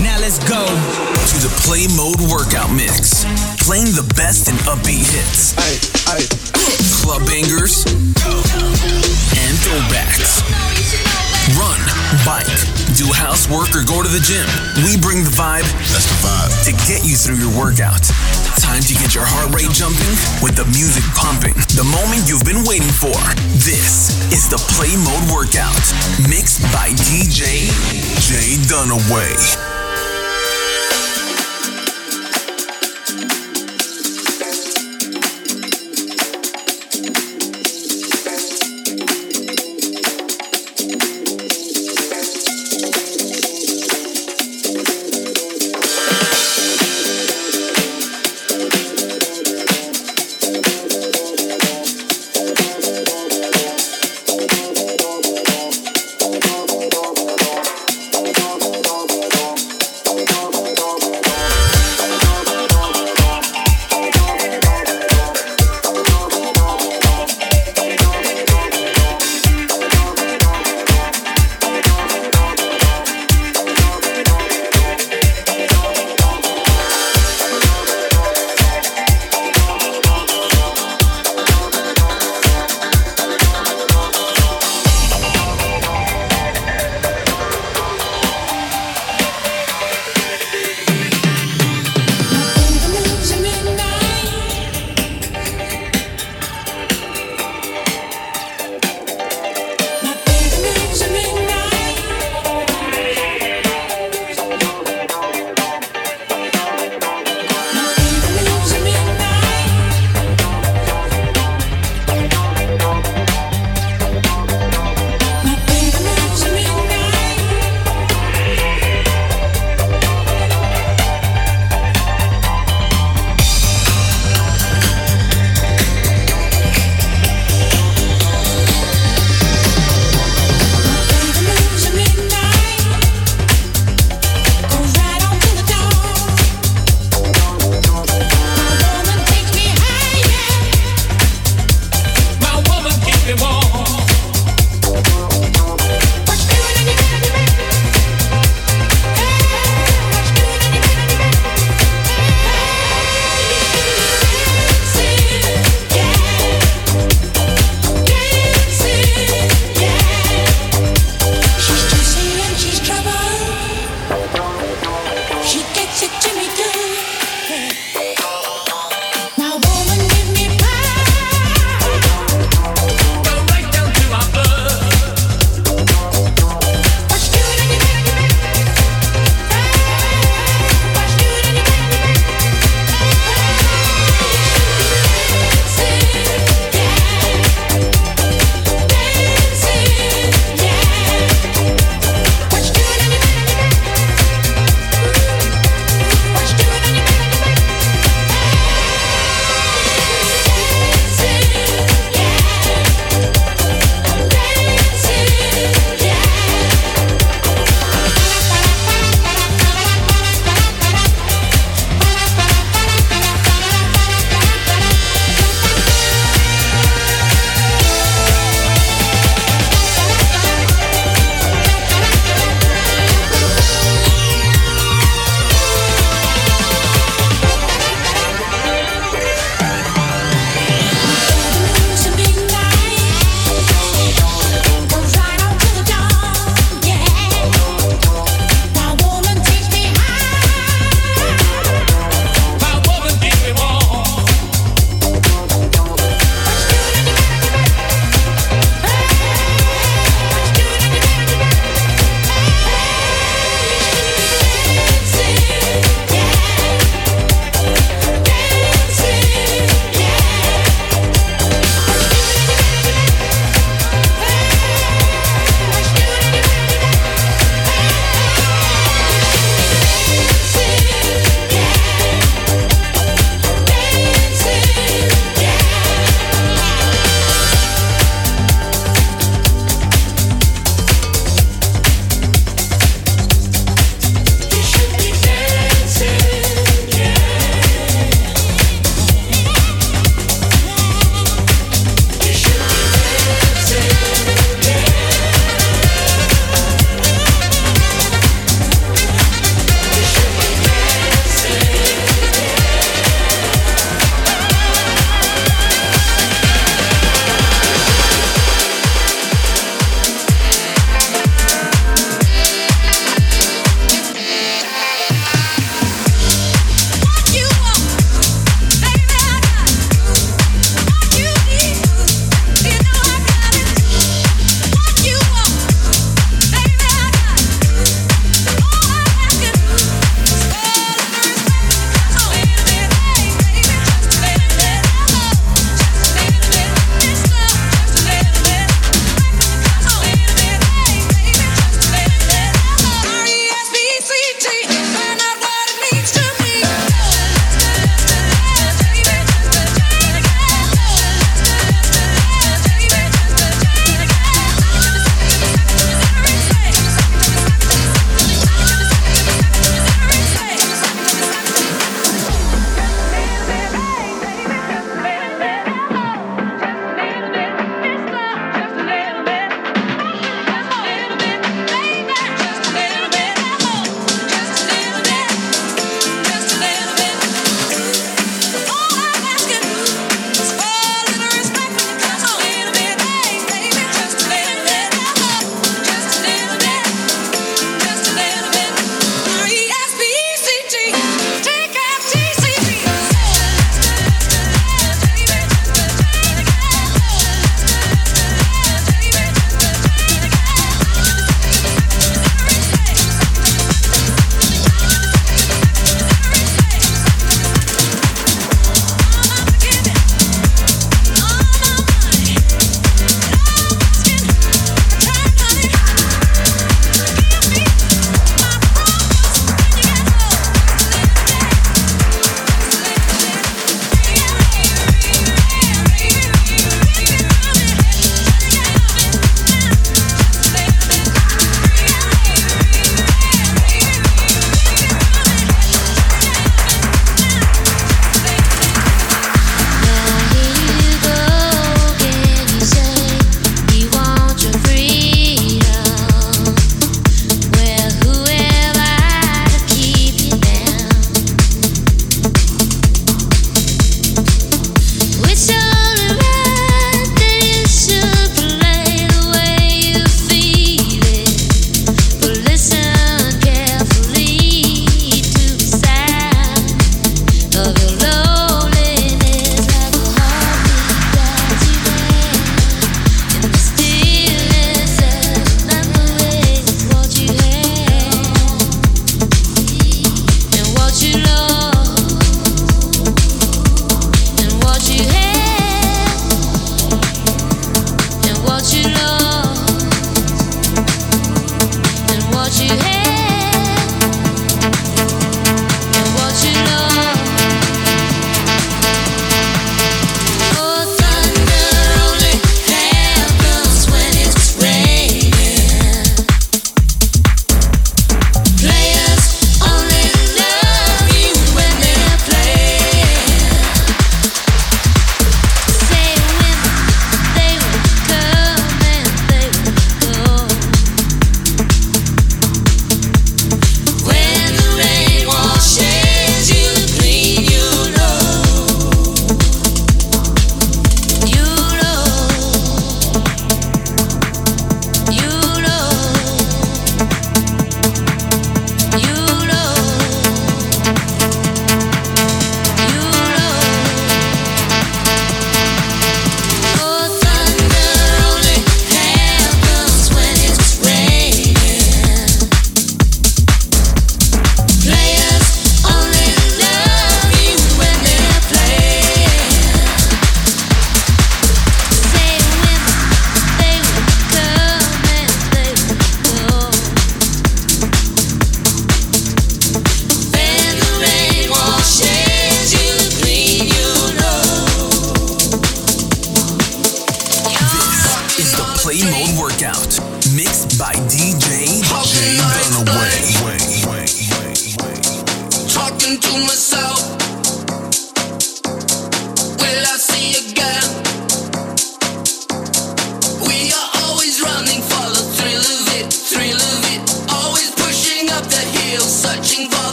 Now let's go to the Play Mode Workout Mix. Playing the best and upbeat hits. Hey, hey. Club bangers and throwbacks. Run, bike, do housework, or go to the gym. We bring the vibe. That's the vibe. To get you through your workout. Time to get your heart rate jumping with the music pumping. The moment you've been waiting for. This is the Play Mode Workout, mixed by DJ Jay Dunaway.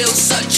Eu sou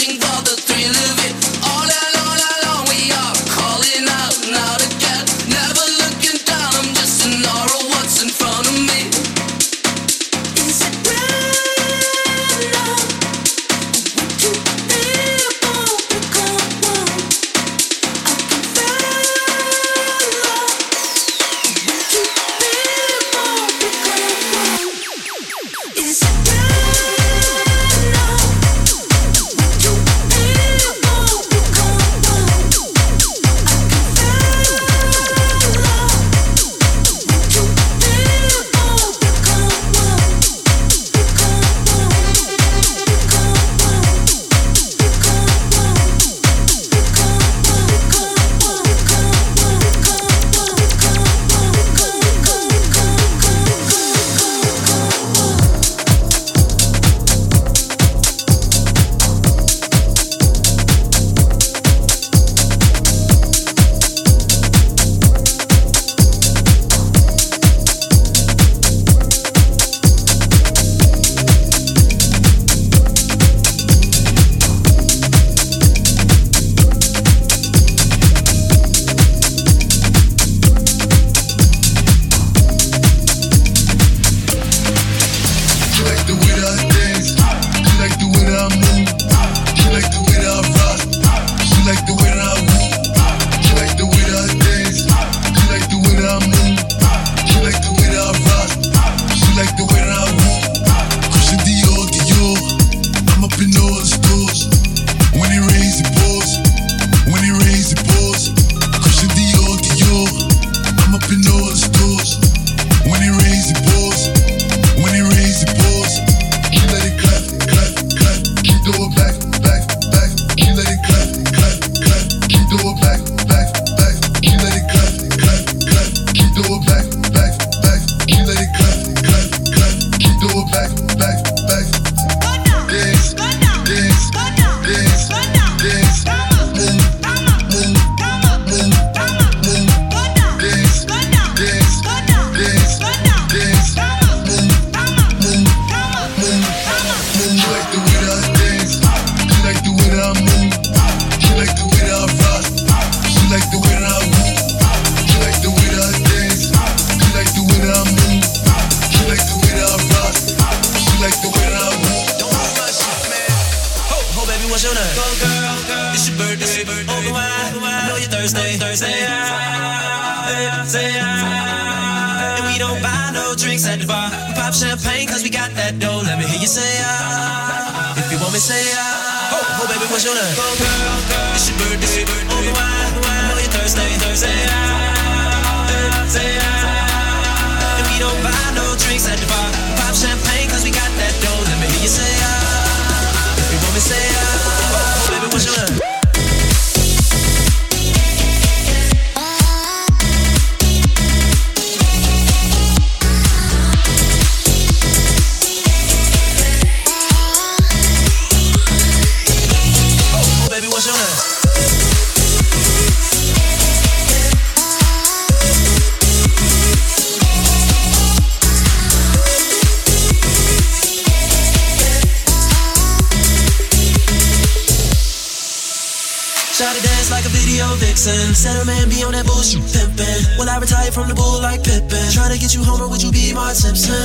a man be on that bullshit pimpin'. Will I retire from the bull like Pippen? Try to get you home or would you be Mark Simpson?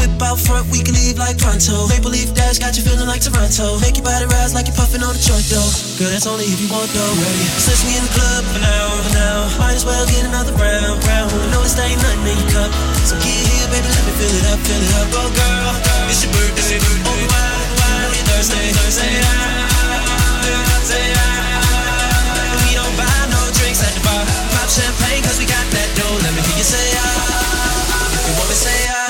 Whip out front, we can leave like pronto. Maple leaf dash got you feeling like Toronto. Make your body rise like you're puffin' on a joint though. Girl, that's only if you want though. Ready? Since we in the club for now, for now. Might as well get another round, round. I know this ain't nothing in your cup. So get here, baby, let me fill it up, fill it up. Oh girl, it's your birthday. Oh, why, why, Thursday, Thursday. Ah, say champagne cause we got that dough. Let me hear you say ah. You want me say ah.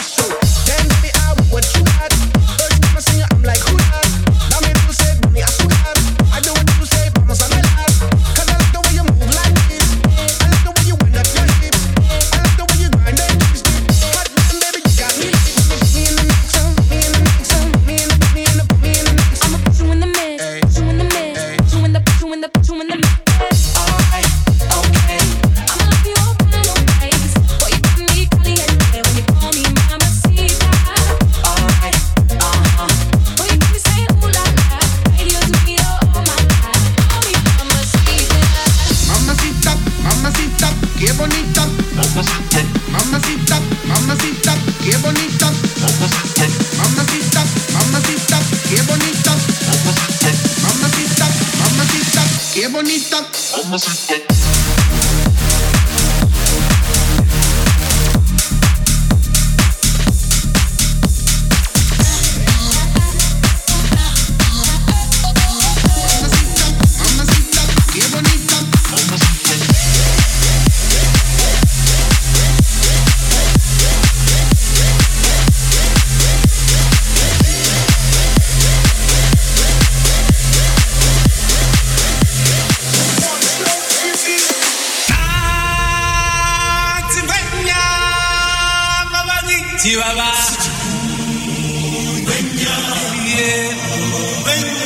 special. Then, me I what you got. First time I see you, I'm like, who that? Ven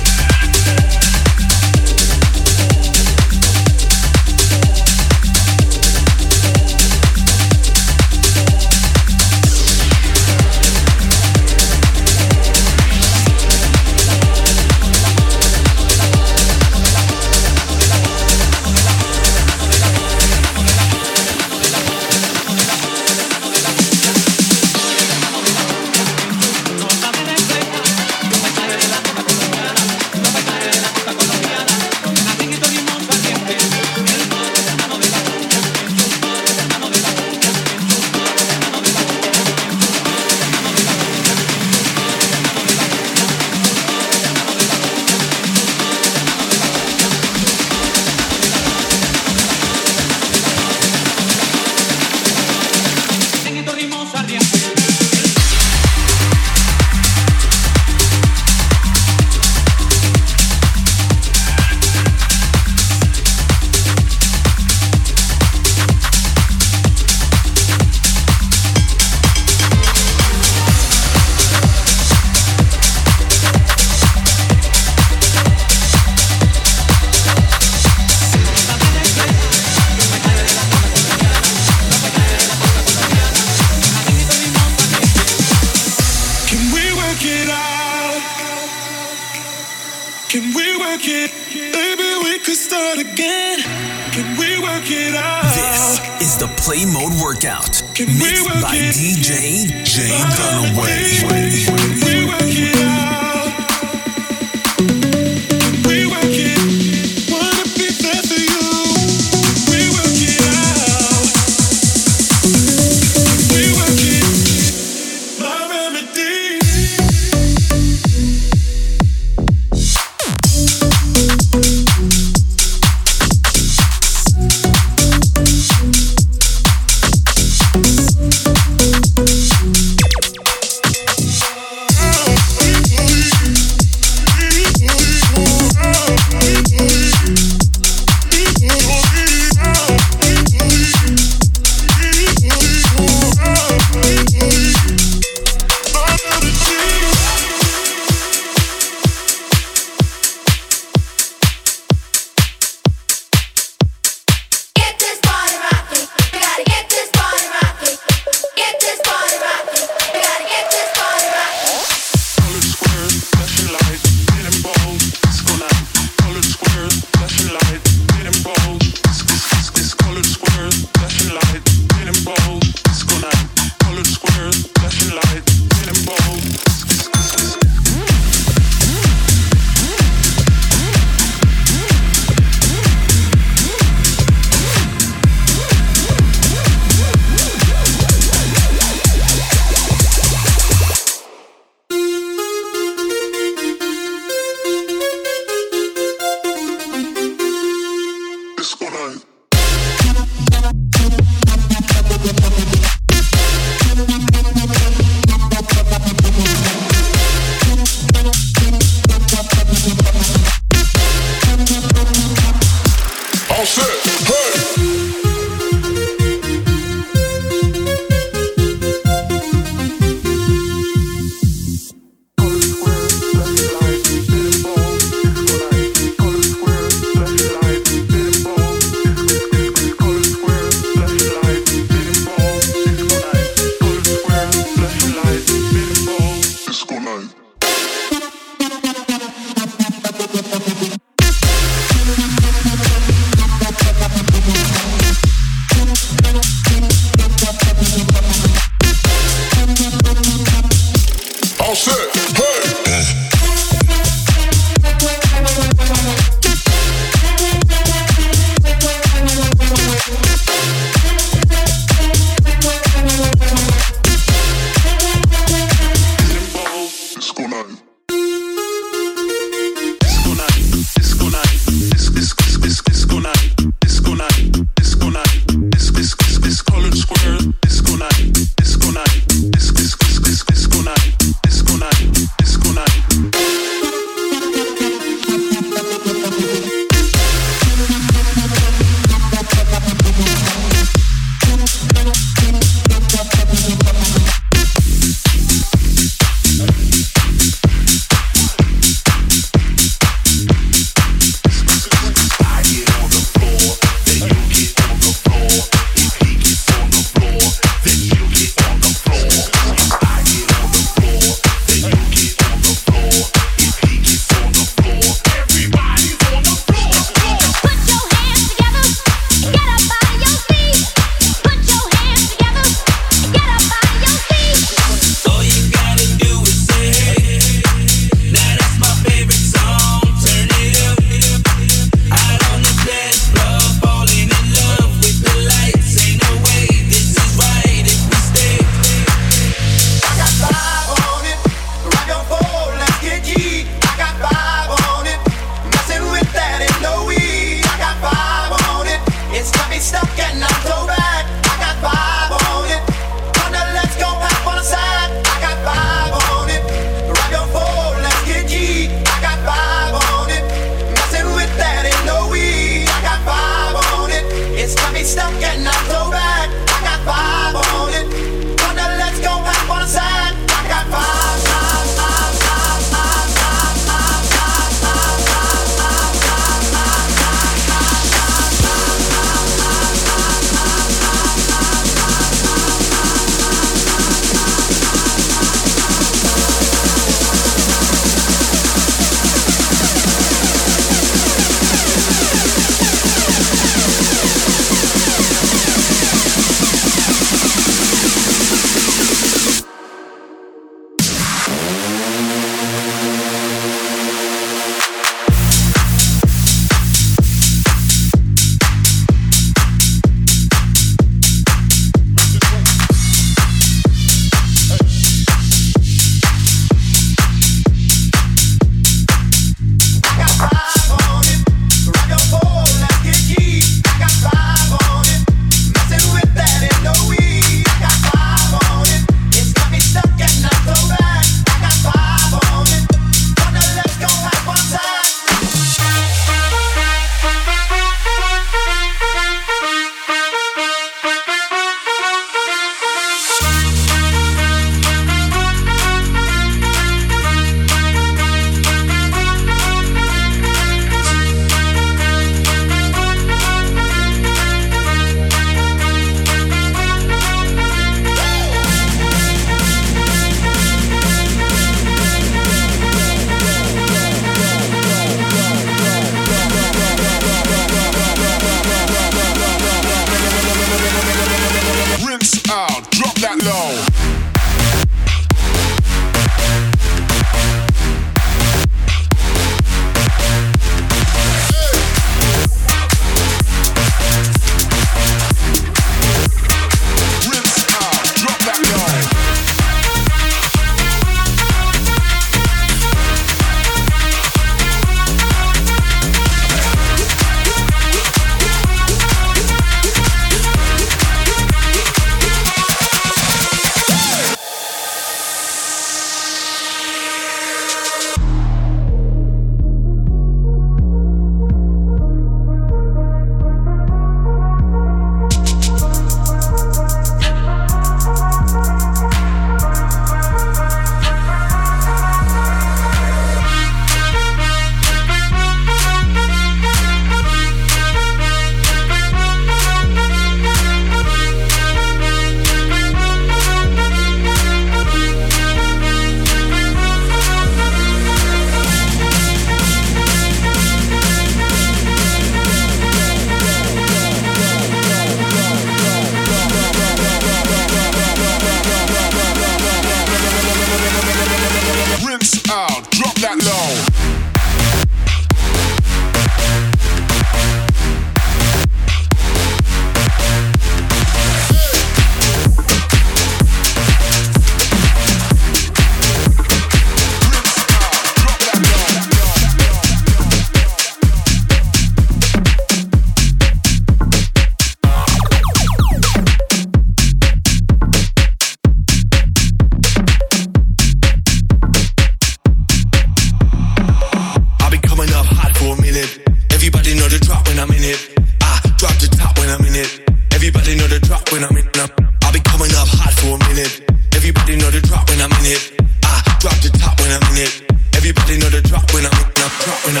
Everybody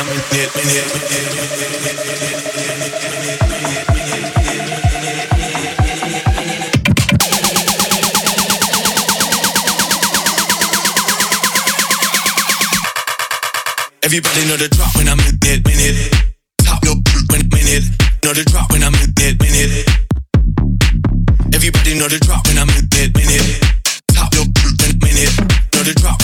know the drop when I'm in it, in it. Top your boot when it. Know the drop when I'm in it, in it. Everybody know the drop when I'm in it, in it. Top boot when it. Know the drop.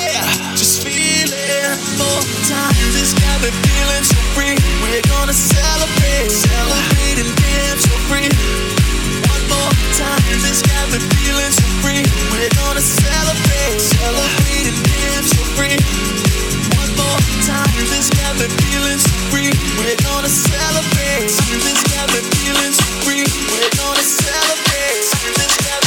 free. We're gonna celebrate, celebrate and dance so free. One more time, this got me feeling so free. We're gonna celebrate, celebrate and dance so free. One more time, this got me feeling so free. We're gonna celebrate, this got me feeling so free. We're gonna celebrate, this got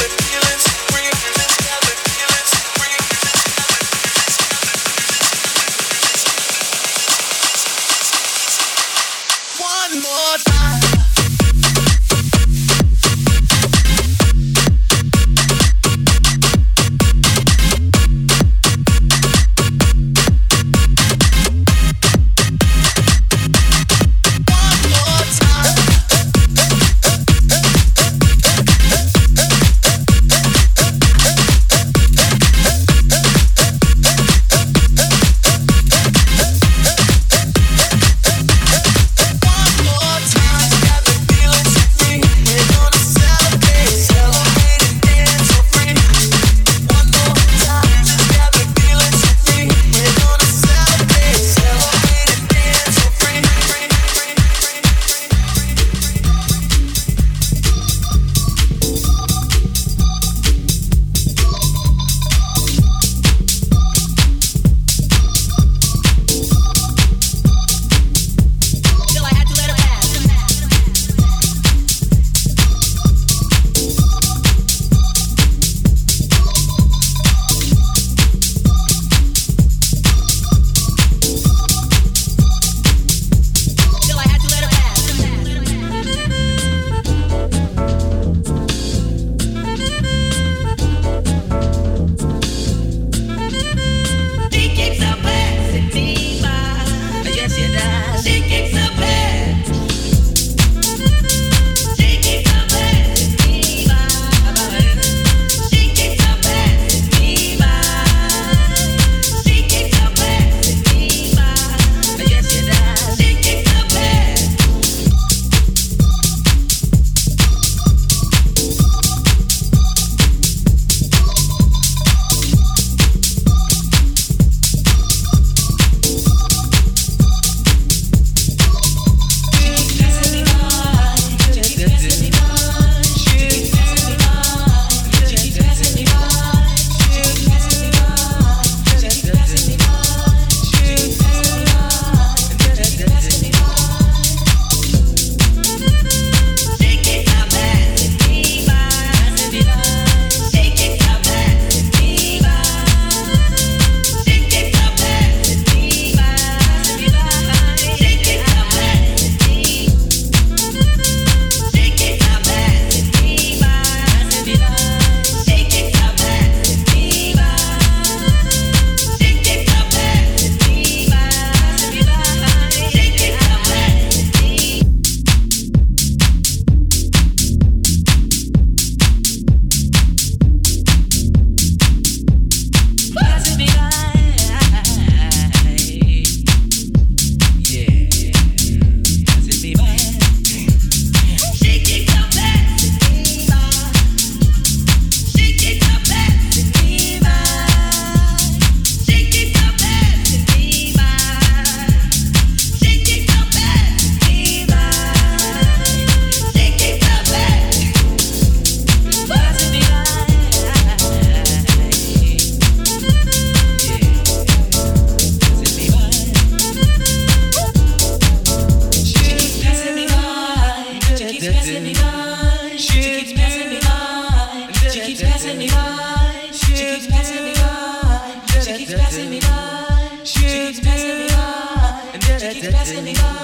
Thanks